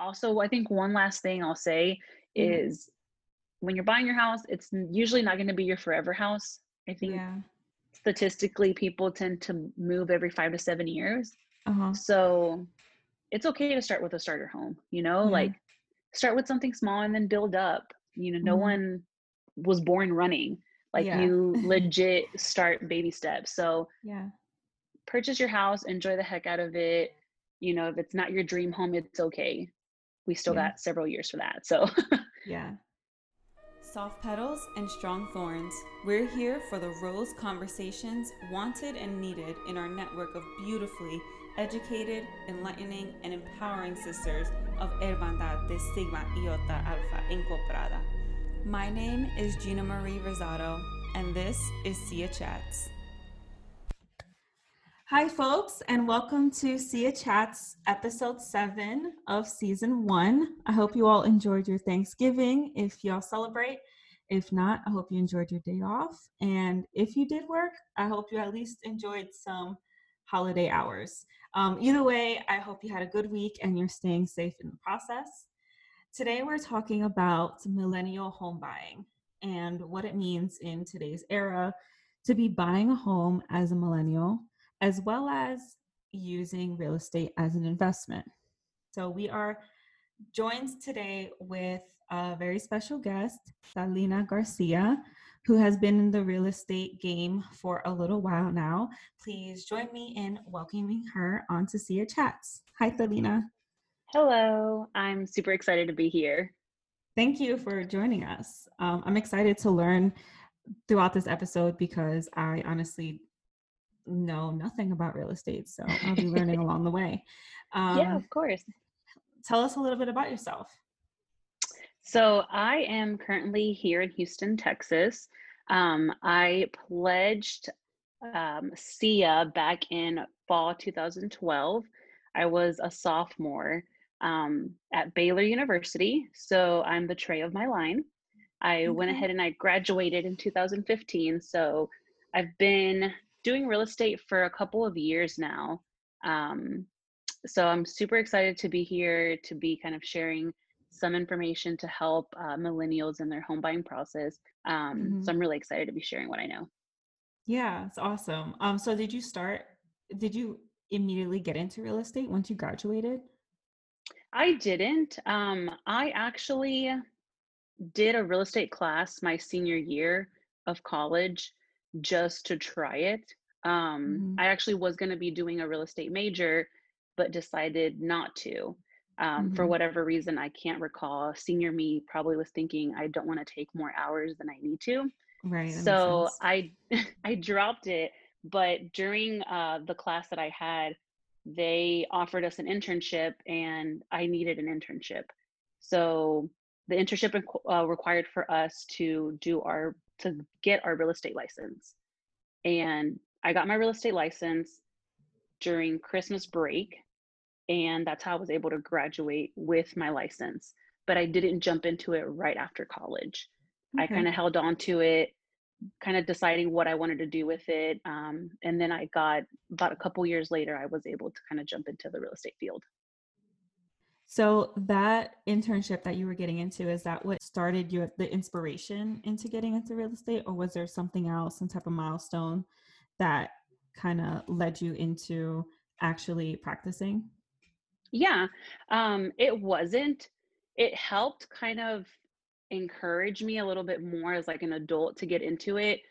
also, I think one last thing I'll say Mhm. is when you're buying your house, it's usually not going to be your forever house. I think Yeah. statistically, people tend to move every five to seven years. Uh-huh. So it's okay to start with a starter home, you know, like start with something small and then build up. You know, no Mhm. one was born running. Like Yeah. you legit start baby steps. So Yeah. purchase your house, enjoy the heck out of it. You know, if it's not your dream home, it's okay. We still Yeah. got several years for that. So Yeah. Soft petals and strong thorns. We're here for the rose conversations wanted and needed in our network of beautifully educated, enlightening, and empowering sisters of Hermandad de Sigma Iota Alpha Incorporada. My name is Gina Marie Rosado, and this is Sia Chats. Hi, folks, and welcome to Sia Chats, episode seven of season one. I hope you all enjoyed your Thanksgiving. If y'all celebrate, if not, I hope you enjoyed your day off. And if you did work, I hope you at least enjoyed some holiday hours. Um, either way, I hope you had a good week and you're staying safe in the process. Today, we're talking about millennial home buying and what it means in today's era to be buying a home as a millennial as well as using real estate as an investment. So we are joined today with a very special guest, Salina Garcia, who has been in the real estate game for a little while now. Please join me in welcoming her on onto Sia Chats. Hi, Salina. hello. I'm super excited to be here. Thank you for joining us. Um, I'm excited to learn throughout this episode because I honestly know nothing about real estate, so I'll be learning along the way. Um, yeah, of course. Tell us a little bit about yourself. So I am currently here in Houston, Texas. Um, I pledged um, SIA back in fall 2012. I was a sophomore um, at Baylor University, so I'm the tray of my line. I went ahead and I graduated in 2015. So I've been doing real estate for a couple of years now. Um, so I'm super excited to be here to be kind of sharing some information to help uh, millennials in their home buying process. Um, Mhm. So I'm really excited to be sharing what I know. Yeah, it's awesome. Um, so did you start? Did you immediately get into real estate once you graduated? I didn't. Um, I actually did a real estate class my senior year of college just to try it. Um, Mhm. I actually was going to be doing a real estate major, but decided not to. Um, For Mhm. whatever reason, I can't recall. Senior me probably was thinking I don't want to take more hours than I need to. Right. So. I I dropped it, but during uh, the class that I had, they offered us an internship, and I needed an internship. So the internship uh, required for us to do our to get our real estate license, and I got my real estate license during Christmas break, and that's how I was able to graduate with my license. But I didn't jump into it right after college. I kind of held on to it, kind of deciding what I wanted to do with it. Um, and then I got about a couple years later, I was able to kind of jump into the real estate field. So that internship that you were getting into, is that what started your the inspiration into getting into real estate, or was there something else, some type of milestone that kind of led you into actually practicing? Yeah, um, it wasn't. It helped kind of encourage me a little bit more as like an adult to get into it.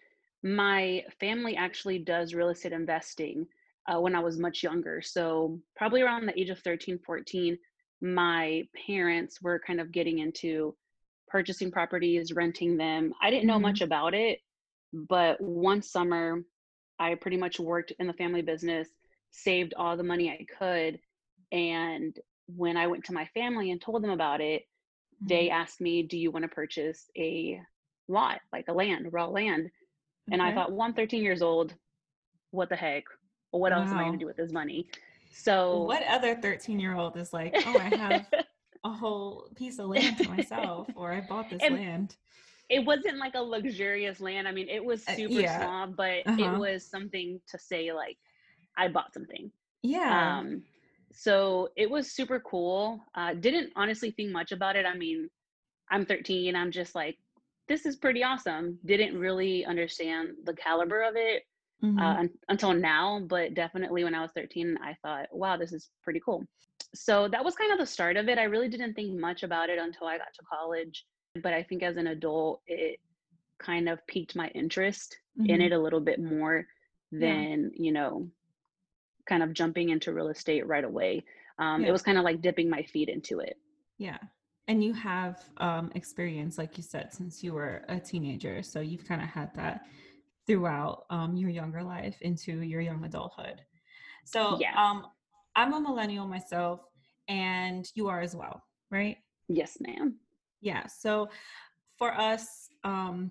My family actually does real estate investing uh, when I was much younger. So probably around the age of 13, 14, my parents were kind of getting into purchasing properties, renting them. I didn't know Mhm. much about it, but one summer I pretty much worked in the family business, saved all the money I could, and when I went to my family and told them about it, they Mhm. asked me, "Do you want to purchase a lot, like a land, raw land?" And I thought, well, I'm 13 years old. What the heck? What else am I going to do with this money? So, What other 13 year old is like, oh, I have a whole piece of land to myself, or I bought this and land? it wasn't like a luxurious land. I mean, it was Uh, super yeah. small, but Uh it was something to say like I bought something. Yeah. Um, so it was super cool. Uh, didn't honestly think much about it. I mean, I'm 13. I'm just like, this is pretty awesome. Didn't really understand the caliber of it mm-hmm. uh, until now, but definitely when I was 13, I thought, wow, this is pretty cool. So that was kind of the start of it. I really didn't think much about it until I got to college. But I think as an adult, it kind of piqued my interest mm-hmm. in it a little bit more than, yeah. you know, kind of jumping into real estate right away. Um, yeah. It was kind of like dipping my feet into it. Yeah. And you have um, experience, like you said, since you were a teenager. So you've kind of had that throughout um, your younger life into your young adulthood. So yeah. um, I'm a millennial myself, and you are as well, right? Yes, ma'am. Yeah. So for us, um,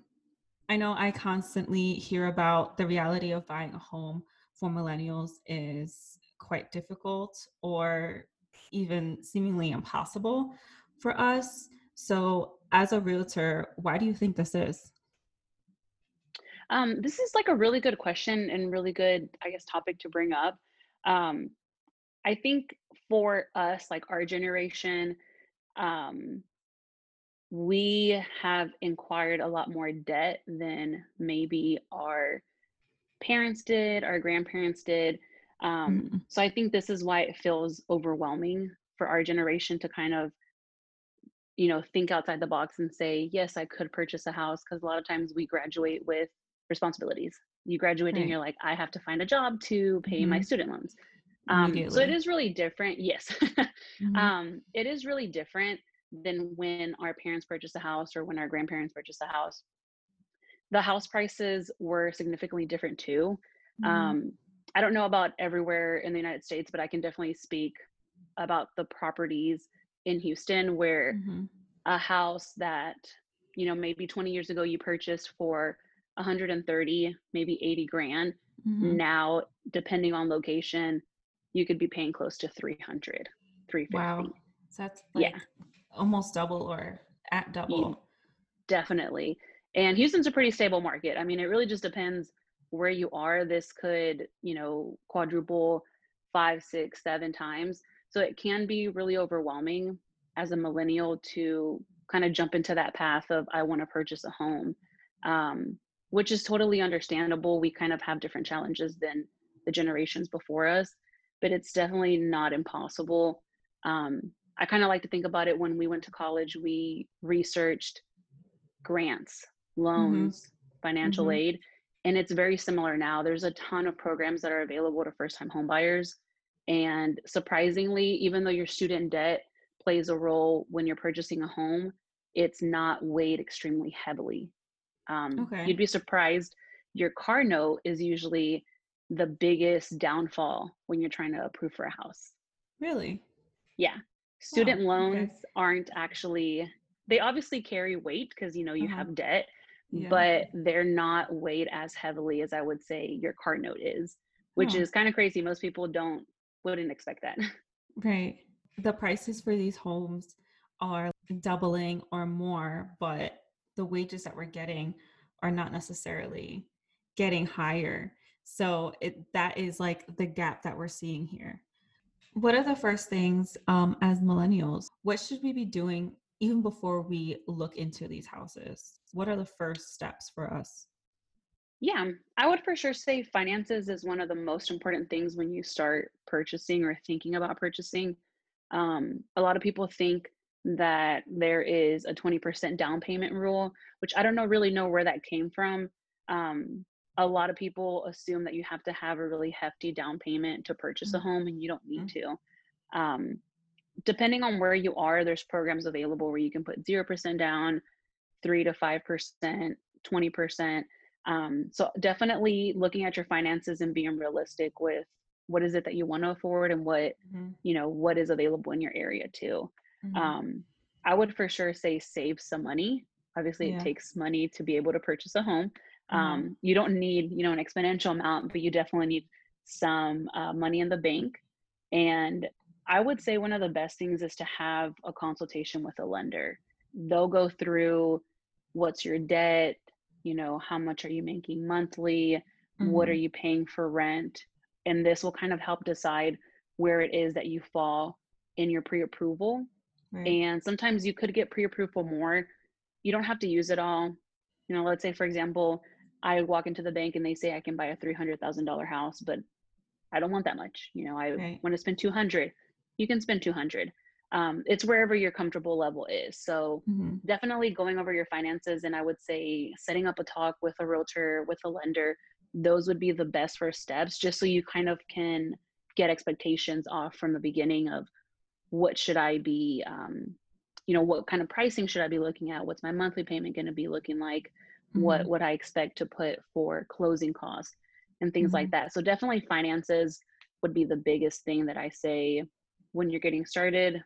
I know I constantly hear about the reality of buying a home for millennials is quite difficult or even seemingly impossible for us. So, as a realtor, why do you think this is? Um, this is like a really good question and really good, I guess, topic to bring up. Um, I think for us, like our generation, um, we have inquired a lot more debt than maybe our parents did, our grandparents did. Um, mm-hmm. So I think this is why it feels overwhelming for our generation to kind of, you know, think outside the box and say, yes, I could purchase a house. Because a lot of times we graduate with responsibilities. You graduate right. and you're like, I have to find a job to pay mm-hmm. my student loans. Um, so it is really different. Yes. mm-hmm. um, it is really different than when our parents purchased a house or when our grandparents purchased a house the house prices were significantly different too. Mm-hmm. Um, I don't know about everywhere in the United States, but I can definitely speak about the properties in Houston where mm-hmm. a house that, you know, maybe 20 years ago you purchased for 130, maybe 80 grand. Mm-hmm. Now, depending on location, you could be paying close to 300, 350. Wow. So that's like yeah. almost double or at double. Yeah, definitely. And Houston's a pretty stable market. I mean, it really just depends where you are. This could, you know, quadruple five, six, seven times. So it can be really overwhelming as a millennial to kind of jump into that path of I want to purchase a home, um, which is totally understandable. We kind of have different challenges than the generations before us, but it's definitely not impossible. Um, I kind of like to think about it when we went to college, we researched grants Mm-hmm. loans, mm-hmm. financial mm-hmm. aid. And it's very similar now. There's a ton of programs that are available to first time homebuyers. And surprisingly, even though your student debt plays a role when you're purchasing a home, it's not weighed extremely heavily. Um, okay. You'd be surprised. Your car note is usually the biggest downfall when you're trying to approve for a house. Really? Yeah. Student oh, loans okay. aren't actually, they obviously carry weight because, you know, you uh-huh. have debt, yeah. but they're not weighed as heavily as I would say your car note is, which oh. is kind of crazy. Most people don't wouldn't expect that. Right. The prices for these homes are doubling or more, but the wages that we're getting are not necessarily getting higher. So it that is like the gap that we're seeing here. What are the first things um, as millennials? What should we be doing even before we look into these houses? What are the first steps for us? Yeah, I would for sure say finances is one of the most important things when you start purchasing or thinking about purchasing. Um, a lot of people think that there is a 20% down payment rule, which I don't know really know where that came from. Um, a lot of people assume that you have to have a really hefty down payment to purchase a home, and you don't need mm-hmm. to. Um, depending on where you are, there's programs available where you can put 0% down, 3 to 5%, 20%. Um, so definitely looking at your finances and being realistic with what is it that you want to afford and what, mm-hmm. you know, what is available in your area too. Mm-hmm. Um, I would for sure say save some money. Obviously, yeah. it takes money to be able to purchase a home. Mm-hmm. Um, you don't need, you know, an exponential amount, but you definitely need some uh, money in the bank. And I would say one of the best things is to have a consultation with a lender. They'll go through what's your debt, you know, how much are you making monthly, mm-hmm. what are mm-hmm. you paying for rent, and this will kind of help decide where it is that you fall in your pre-approval right. and sometimes you could get pre-approved for more you don't have to use it all you know let's say for example i walk into the bank and they say i can buy a $300000 house but i don't want that much you know i right. want to spend 200 you can spend 200 um, it's wherever your comfortable level is so mm-hmm. definitely going over your finances and i would say setting up a talk with a realtor with a lender those would be the best first steps just so you kind of can get expectations off from the beginning of what should i be um, you know what kind of pricing should i be looking at? What's my monthly payment going to be looking like? Mm-hmm. what would i expect to put for closing costs and things mm-hmm. like that? So definitely finances would be the biggest thing that i say when you're getting started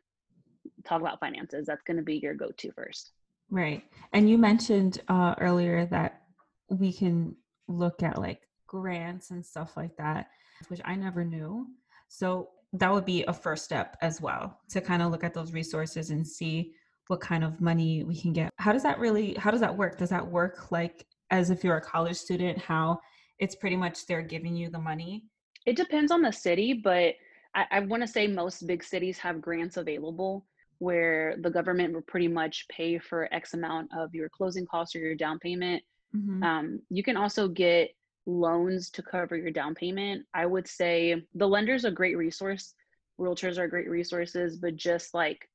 talk about finances. That's going to be your go-to first. Right. And you mentioned uh, earlier that we can look at like grants and stuff like that which i never knew. So that would be a first step as well to kind of look at those resources and see what kind of money we can get. How does that really how does that work? Does that work like as if you're a college student how it's pretty much they're giving you the money? It depends on the city but i, I want to say most big cities have grants available where the government will pretty much pay for x amount of your closing costs or your down payment. Mm-hmm. um, you can also get loans to cover your down payment, I would say the lender's a great resource. Realtors are great resources, but just like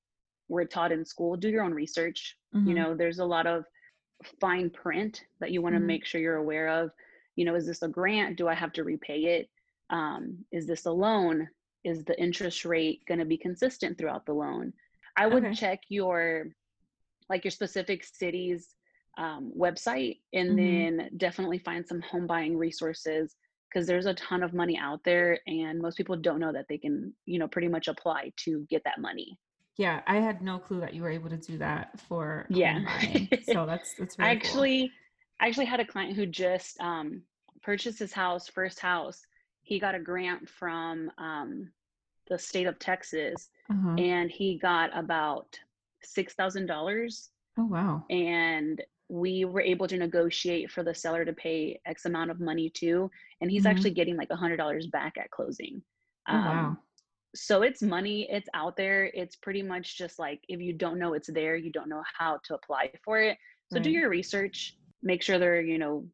we're taught in school, do your own research. Mm-hmm. You know, there's a lot of fine print that you want to mm-hmm. make sure you're aware of. You know, is this a grant? Do I have to repay it? Um, is this a loan? Is the interest rate going to be consistent throughout the loan? I would okay. check your like your specific city's um, website and mm-hmm. then definitely find some home buying resources because there's a ton of money out there and most people don't know that they can you know pretty much apply to get that money yeah i had no clue that you were able to do that for yeah so that's that's really i actually cool. i actually had a client who just um, purchased his house first house he got a grant from um, the state of texas uh-huh. and he got about six thousand dollars Oh wow. And we were able to negotiate for the seller to pay X amount of money too. And he's mm-hmm. actually getting like a hundred dollars back at closing. Oh, um, wow. So it's money, it's out there. It's pretty much just like if you don't know it's there, you don't know how to apply for it. So right. do your research, make sure they're, you know,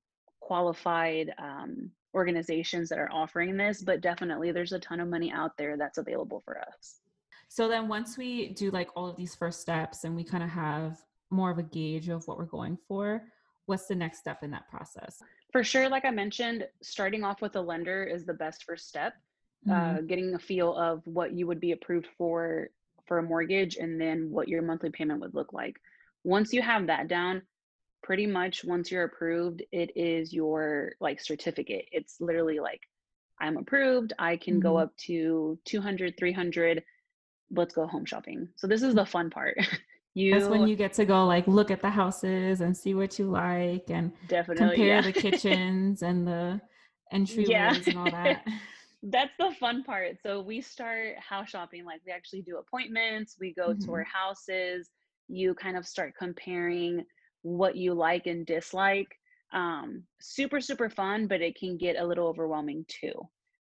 qualified um, organizations that are offering this, but definitely there's a ton of money out there that's available for us. So then once we do like all of these first steps and we kind of have more of a gauge of what we're going for, what's the next step in that process? For sure, like I mentioned, starting off with a lender is the best first step. Mm-hmm. Uh, getting a feel of what you would be approved for for a mortgage and then what your monthly payment would look like. Once you have that down, pretty much once you're approved, it is your like certificate. It's literally like I'm approved. I can mm-hmm. go up to 200, 300. Let's go home shopping. So this is the fun part. You That's when you get to go like look at the houses and see what you like and definitely compare yeah. the kitchens and the entryways yeah. and all that. That's the fun part. So we start house shopping like we actually do appointments, we go mm-hmm. tour houses, you kind of start comparing what you like and dislike. Um, super super fun, but it can get a little overwhelming too.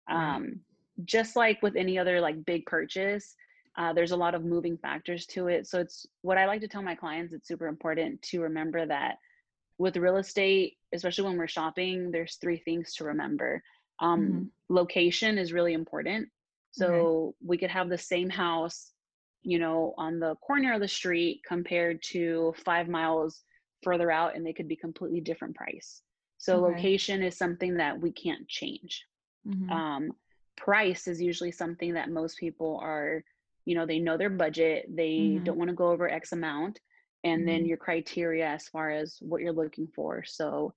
Um, right. just like with any other like big purchase, uh, there's a lot of moving factors to it. So it's what I like to tell my clients. It's super important to remember that with real estate, especially when we're shopping, there's three things to remember. Um, mm-hmm. Location is really important. So okay. we could have the same house, you know, on the corner of the street compared to five miles further out, and they could be completely different price. So okay. location is something that we can't change. Mm-hmm. Um, price is usually something that most people are you know they know their budget they mm-hmm. don't want to go over x amount and mm-hmm. then your criteria as far as what you're looking for so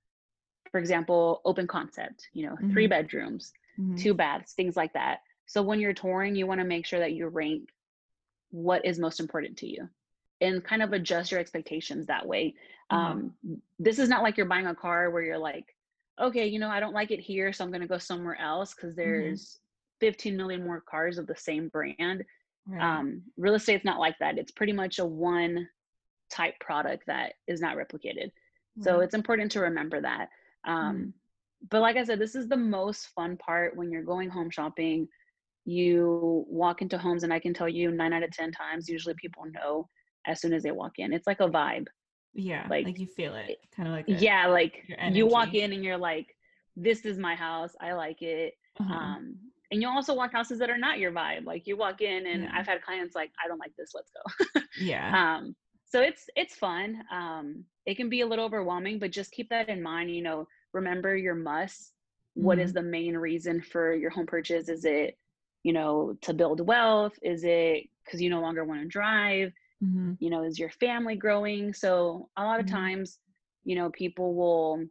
for example open concept you know mm-hmm. three bedrooms mm-hmm. two baths things like that so when you're touring you want to make sure that you rank what is most important to you and kind of adjust your expectations that way mm-hmm. um, this is not like you're buying a car where you're like okay you know i don't like it here so i'm going to go somewhere else because mm-hmm. there's 15 million more cars of the same brand Right. Um, real estate's not like that. It's pretty much a one type product that is not replicated. So it's important to remember that. Um, mm. But like I said, this is the most fun part when you're going home shopping. you walk into homes and i can tell you nine out of ten times usually people know as soon as they walk in it's like a vibe yeah like, like you feel it kind of like a, yeah like you walk in and you're like this is my house i like it uh-huh. um and you'll also walk houses that are not your vibe like you walk in and yeah. i've had clients like i don't like this let's go yeah um so it's it's fun um it can be a little overwhelming but just keep that in mind you know remember your must What mm-hmm. is the main reason for your home purchase is it you know to build wealth is it because you no longer want to drive mm-hmm. you know is your family growing so a lot of mm-hmm. times you know people will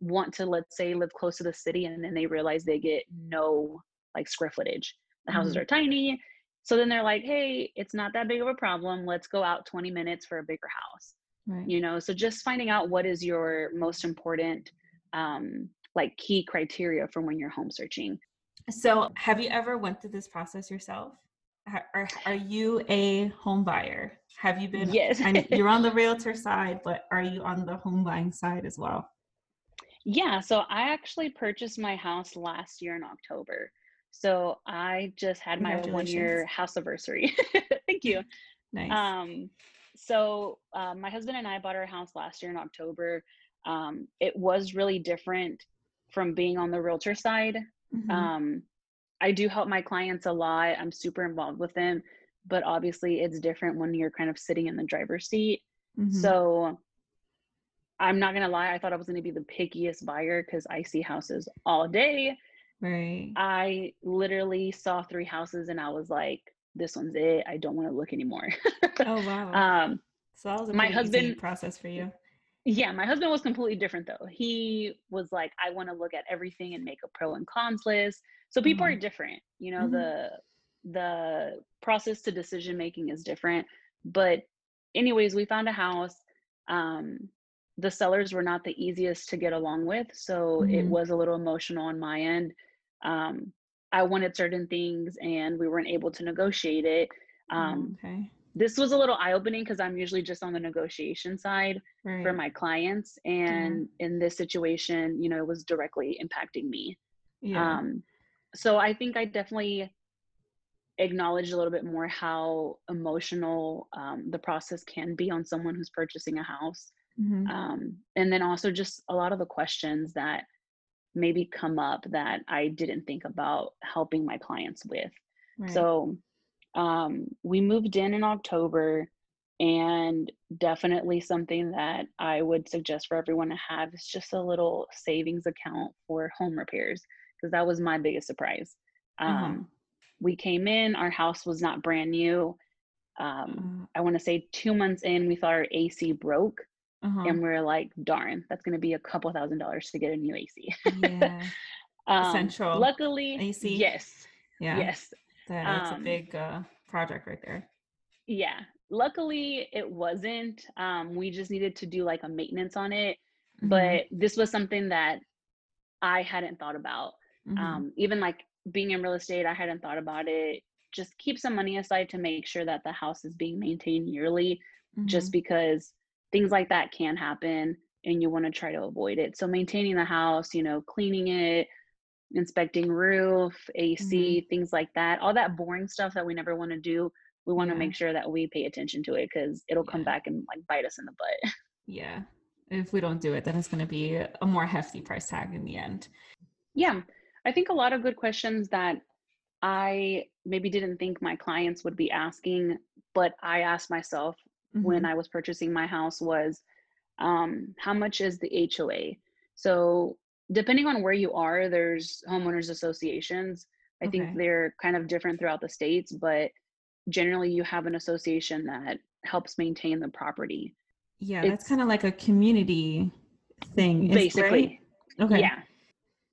want to let's say live close to the city and then they realize they get no like square footage. The houses mm-hmm. are tiny. So then they're like hey it's not that big of a problem. Let's go out 20 minutes for a bigger house. Right. you know so just finding out what is your most important um like key criteria for when you're home searching. So have you ever went through this process yourself? Are, are you a home buyer? Have you been yes. you're on the realtor side but are you on the home buying side as well? Yeah, so I actually purchased my house last year in October. So I just had my one year house anniversary. Thank you. Nice. Um, so uh, my husband and I bought our house last year in October. Um, it was really different from being on the realtor side. Mm-hmm. Um, I do help my clients a lot. I'm super involved with them, but obviously it's different when you're kind of sitting in the driver's seat. Mm-hmm. So I'm not gonna lie, I thought I was gonna be the pickiest buyer because I see houses all day. Right. I literally saw three houses and I was like, this one's it. I don't want to look anymore. oh wow. Um so that was my husband process for you. Yeah, my husband was completely different though. He was like, I want to look at everything and make a pro and cons list. So people mm-hmm. are different. You know, mm-hmm. the the process to decision making is different. But anyways, we found a house. Um, the sellers were not the easiest to get along with so mm-hmm. it was a little emotional on my end um, i wanted certain things and we weren't able to negotiate it um, okay this was a little eye-opening because i'm usually just on the negotiation side right. for my clients and yeah. in this situation you know it was directly impacting me yeah. um, so i think i definitely acknowledged a little bit more how emotional um, the process can be on someone who's purchasing a house Mm-hmm. Um, and then also just a lot of the questions that maybe come up that I didn't think about helping my clients with. Right. So um, we moved in in October, and definitely something that I would suggest for everyone to have is just a little savings account for home repairs because that was my biggest surprise. Um, uh-huh. We came in, our house was not brand new. Um, uh-huh. I want to say two months in, we thought our AC broke uh-huh. and we're like, darn, that's going to be a couple thousand dollars to get a new AC. yeah. um, Central. Luckily, AC. Yes. Yeah. Yes. That's um, a big uh, project right there. Yeah. Luckily, it wasn't. Um, we just needed to do like a maintenance on it. Mm-hmm. But this was something that I hadn't thought about. Mm-hmm. Um, even like being in real estate, I hadn't thought about it. Just keep some money aside to make sure that the house is being maintained yearly, mm-hmm. just because things like that can happen and you want to try to avoid it. So maintaining the house, you know, cleaning it, inspecting roof, AC, mm-hmm. things like that, all that boring stuff that we never want to do. We want yeah. to make sure that we pay attention to it because it'll yeah. come back and like bite us in the butt. Yeah. If we don't do it, then it's going to be a more hefty price tag in the end. Yeah. I think a lot of good questions that I maybe didn't think my clients would be asking, but I asked myself mm-hmm. when I was purchasing my house was um, how much is the HOA? So depending on where you are, there's homeowners associations. I okay. think they're kind of different throughout the states, but generally you have an association that helps maintain the property. Yeah, it's, that's kind of like a community thing. Basically. Right? Okay. Yeah.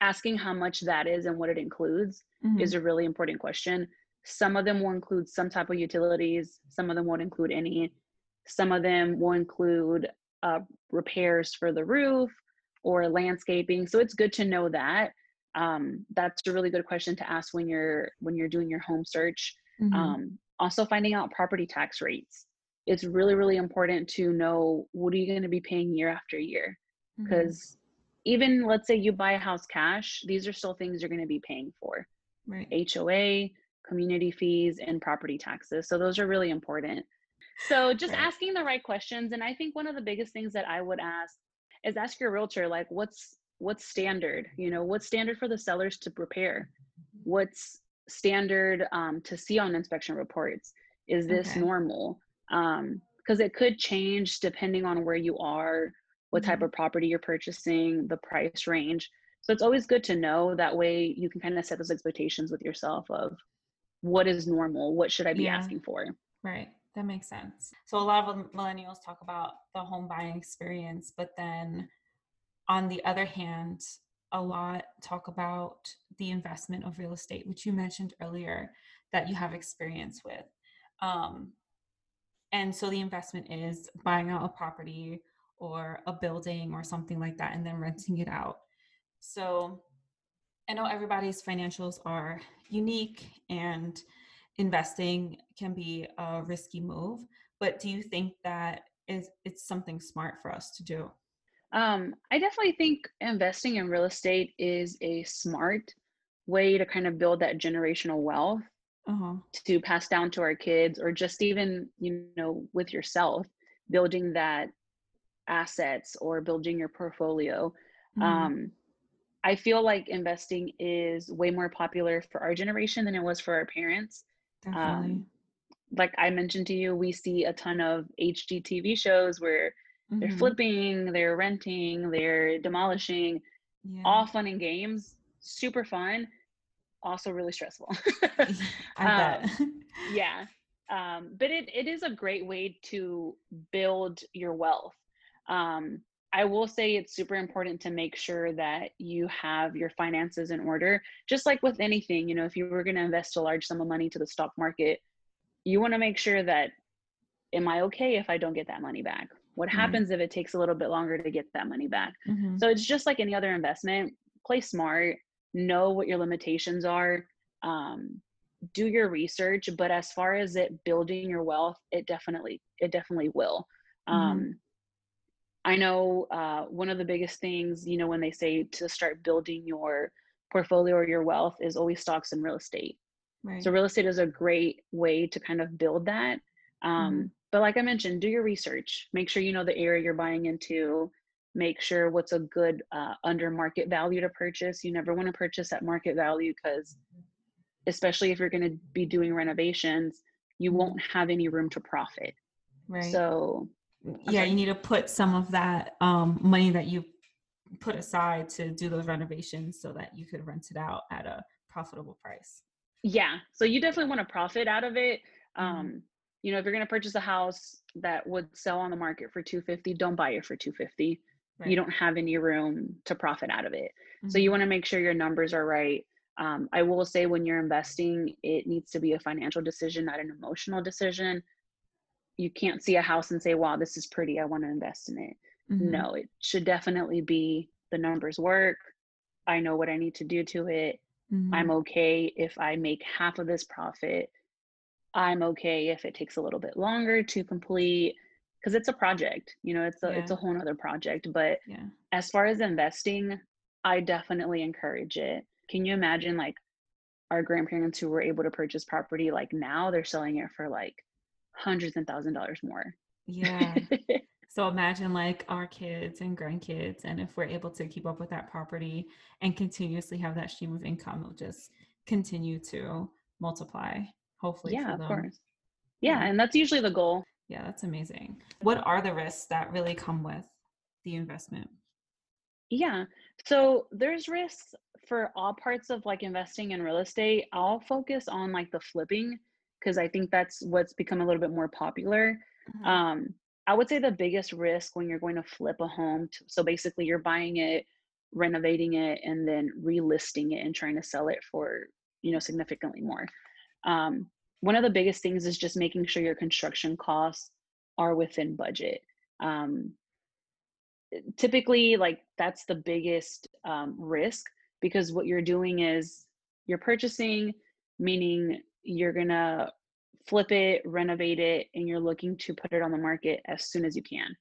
Asking how much that is and what it includes mm-hmm. is a really important question. Some of them will include some type of utilities, some of them won't include any. Some of them will include uh, repairs for the roof or landscaping. So it's good to know that. Um, that's a really good question to ask when you're when you're doing your home search. Mm-hmm. Um, also, finding out property tax rates. It's really really important to know what are you going to be paying year after year because. Mm-hmm. Even let's say you buy a house cash, these are still things you're going to be paying for. Right. HOA, community fees, and property taxes. So those are really important. So just Right. asking the right questions. And I think one of the biggest things that I would ask is ask your realtor, like, what's what's standard? You know, what's standard for the sellers to prepare? What's standard um, to see on inspection reports? Is this Okay. normal? Um, because it could change depending on where you are, what type Mhm. of property you're purchasing, the price range. So it's always good to know. That way you can kind of set those expectations with yourself of what is normal, what should I be Yeah. asking for? Right. That makes sense. So a lot of millennials talk about the home buying experience, but then on the other hand, a lot talk about the investment of real estate, which you mentioned earlier that you have experience with. Um, and so the investment is buying out a property or a building or something like that and then renting it out. So I know everybody's financials are unique and investing can be a risky move, but do you think that is it's something smart for us to do? Um, I definitely think investing in real estate is a smart way to kind of build that generational wealth Uh-huh. to pass down to our kids or just even, you know, with yourself, building that assets or building your portfolio. Mhm. Um, I feel like investing is way more popular for our generation than it was for our parents. Definitely. Um, like I mentioned to you, we see a ton of HGTV shows where they're Mhm. flipping, they're renting, they're demolishing, Yeah. all fun and games, super fun, also really stressful. Um, yeah. Um, but it, it is a great way to build your wealth. Um, I will say it's super important to make sure that you have your finances in order. Just like with anything, you know, if you were going to invest a large sum of money to the stock market, you want to make sure that, am I okay if I don't get that money back? What Right. happens if it takes a little bit longer to get that money back? Mhm. So it's just like any other investment. Play smart, know what your limitations are, um, do your research. But as far as it building your wealth, it definitely it definitely will. Mhm. Um, I know uh, one of the biggest things, you know, when they say to start building your portfolio or your wealth is always stocks and real estate. Right. So real estate is a great way to kind of build that. Um, Mhm. But like I mentioned, do your research. Make sure you know the area you're buying into. Make sure what's a good uh, under market value to purchase. You never want to purchase at market value because, especially if you're going to be doing renovations, you Mhm. won't have any room to profit. right. So yeah, you need to put some of that um, money that you put aside to do those renovations so that you could rent it out at a profitable price. yeah, so you definitely want to profit out of it. Mhm. Um, you know, if you're going to purchase a house that would sell on the market for 250, don't buy it for 250. Right. you don't have any room to profit out of it. So Mhm. you want to make sure your numbers are right. Um, I will say when you're investing, it needs to be a financial decision, not an emotional decision. You can't see a house and say, wow, this is pretty. I want to invest in it. Mhm. No, it should definitely be the numbers work. I know what I need to do to it. I'm Mhm. okay if I make half of this profit. I'm okay if it takes a little bit longer to complete because it's a project. You know, it's a it's a whole nother project. But Yeah. as far as investing, I definitely encourage it. Can you imagine like our grandparents who were able to purchase property like now they're selling it for like hundreds and thousand dollars more. Yeah. So imagine like our kids and grandkids, and if we're able to keep up with that property and continuously have that stream of income, it'll just continue to multiply, hopefully yeah, for of course. Yeah, Yeah. and that's usually the goal. Yeah, that's amazing. What are the risks that really come with the investment? Yeah. So there's risks for all parts of like investing in real estate. I'll focus on like the flipping because I think that's what's become a little bit more popular. Mhm. Um, I would say the biggest risk when you're going to flip a home, t- so basically you're buying it, renovating it, and then relisting it and trying to sell it for, you know, significantly more. Um, one of the biggest things is just making sure your construction costs are within budget. Um, typically like that's the biggest um, risk because what you're doing is you're purchasing meaning you're gonna flip it renovate it and you're looking to put it on the market as soon as you can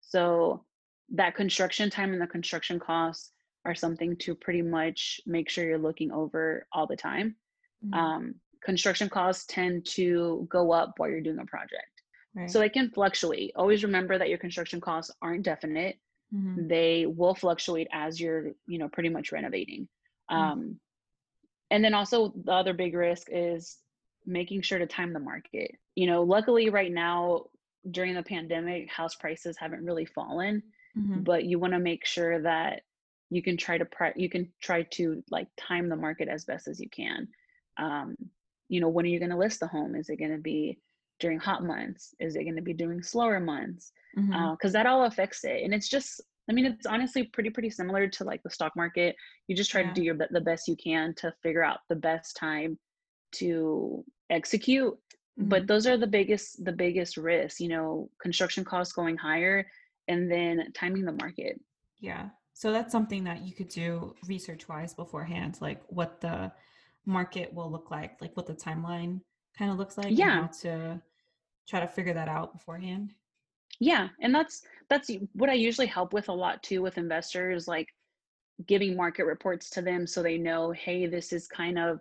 so that construction time and the construction costs are something to pretty much make sure you're looking over all the time Mhm. um, construction costs tend to go up while you're doing a project. Right. So it can fluctuate. Always remember that your construction costs aren't definite. Mhm. They will fluctuate as you're, you know, pretty much renovating. Mm. Um, and then also the other big risk is making sure to time the market. You know, luckily right now during the pandemic, house prices haven't really fallen, Mhm. but you want to make sure that you can try to pri- you can try to like time the market as best as you can. Um, you know, when are you going to list the home? Is it going to be during hot months? Is it going to be during slower months? Because that all affects it and it's just i mean it's honestly pretty pretty similar to like the stock market you just try Yeah. to do your the best you can to figure out the best time to execute but Mhm. those are the biggest the biggest risks you know construction costs going higher and then timing the market Yeah. So that's something that you could do research wise beforehand, like what the market will look like, like what the timeline kind of looks like, Yeah. to try to figure that out beforehand. Yeah and that's that's what i usually help with a lot too with investors like giving market reports to them so they know hey this is kind of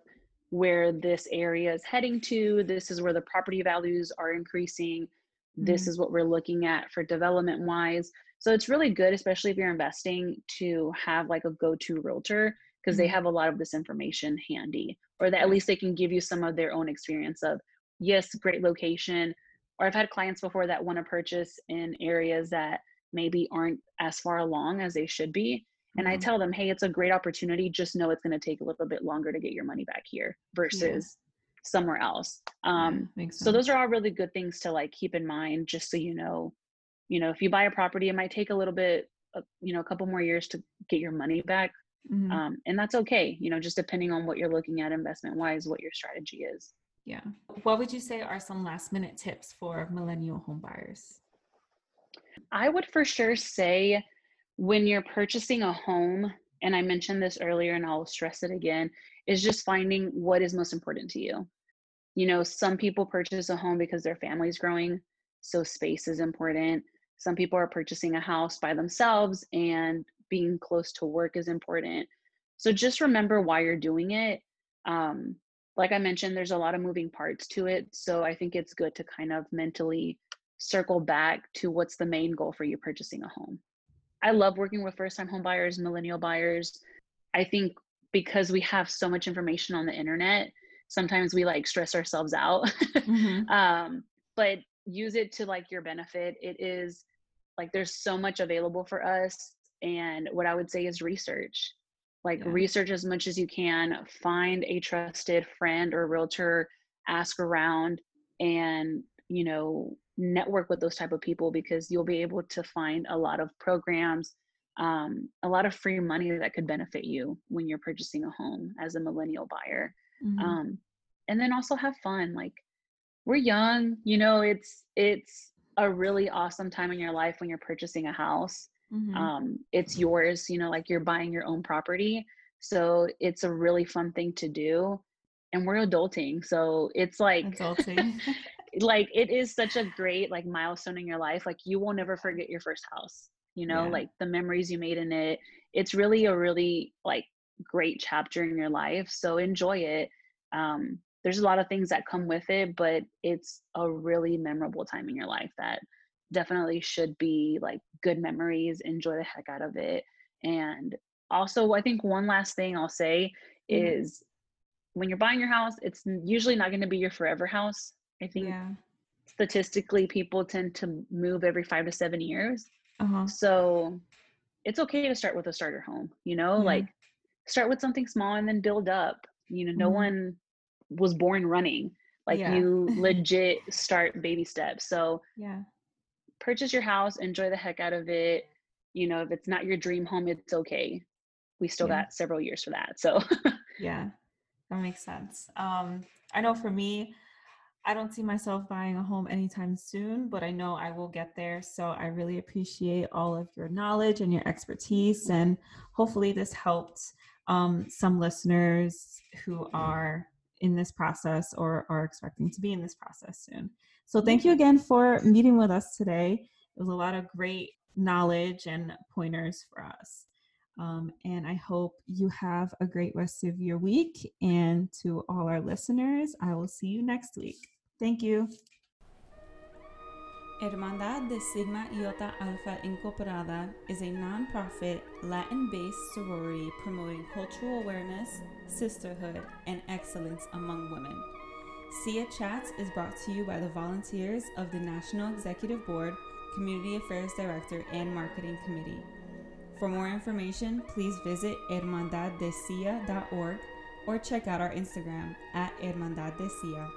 where this area is heading to. This is where the property values are increasing. This Mhm. is what we're looking at for development wise. So it's really good especially if you're investing to have like a go-to realtor because they Mhm. have a lot of this information handy or that at least they can give you some of their own experience of yes great location or i've had clients before that want to purchase in areas that maybe aren't as far along as they should be and I Mhm. tell them, hey, it's a great opportunity. Just know it's going to take a little bit longer to get your money back here versus somewhere else. Um, makes so those are all really good things to like keep in mind, just so you know. You know, if you buy a property, it might take a little bit, uh, you know, a couple more years to get your money back, Mhm. um, and that's okay. You know, just depending on what you're looking at investment wise, what your strategy is. Yeah. What would you say are some last minute tips for millennial home buyers? I would for sure say when you're purchasing a home, and I mentioned this earlier and I'll stress it again, is just finding what is most important to you. You know, some people purchase a home because their family's growing, so space is important. Some people are purchasing a house by themselves and being close to work is important. So just remember why you're doing it. Um, like I mentioned, there's a lot of moving parts to it. So I think it's good to kind of mentally circle back to what's the main goal for you purchasing a home. I love working with first time home buyers, millennial buyers. I think because we have so much information on the internet, sometimes we like stress ourselves out. Mhm. um, but use it to like your benefit. It is like there's so much available for us. And what I would say is research. Like Yeah. research as much as you can, find a trusted friend or realtor, ask around and you know network with those type of people because you'll be able to find a lot of programs um, a lot of free money that could benefit you when you're purchasing a home as a millennial buyer Mhm. um, and then also have fun like we're young you know it's it's a really awesome time in your life when you're purchasing a house Mhm. um, it's yours you know like you're buying your own property so it's a really fun thing to do and we're adulting so it's like Adulting. like it is such a great like milestone in your life like you will never forget your first house you know Yeah. like the memories you made in it it's really a really like great chapter in your life so enjoy it um there's a lot of things that come with it but it's a really memorable time in your life that definitely should be like good memories enjoy the heck out of it and also i think one last thing i'll say Mhm. is when you're buying your house it's usually not going to be your forever house i think yeah. statistically people tend to move every five to seven years Uh-huh. so it's okay to start with a starter home you know like start with something small and then build up you know no Mhm. one was born running like Yeah. you legit start baby steps so Yeah. Purchase your house enjoy the heck out of it you know if it's not your dream home it's okay we still Yeah. got several years for that so Yeah, that makes sense. Um, I know for me, I don't see myself buying a home anytime soon, but I know I will get there. So I really appreciate all of your knowledge and your expertise. And hopefully, this helped um, some listeners who are in this process or are expecting to be in this process soon. So, thank you again for meeting with us today. It was a lot of great knowledge and pointers for us. Um, and I hope you have a great rest of your week. And to all our listeners, I will see you next week. Thank you. Hermandad de Sigma Iota Alpha Incorporada is a nonprofit Latin based sorority promoting cultural awareness, sisterhood, and excellence among women. SIA Chats is brought to you by the volunteers of the National Executive Board, Community Affairs Director, and Marketing Committee. For more information, please visit hermandaddesia.org or check out our Instagram at hermandaddesia.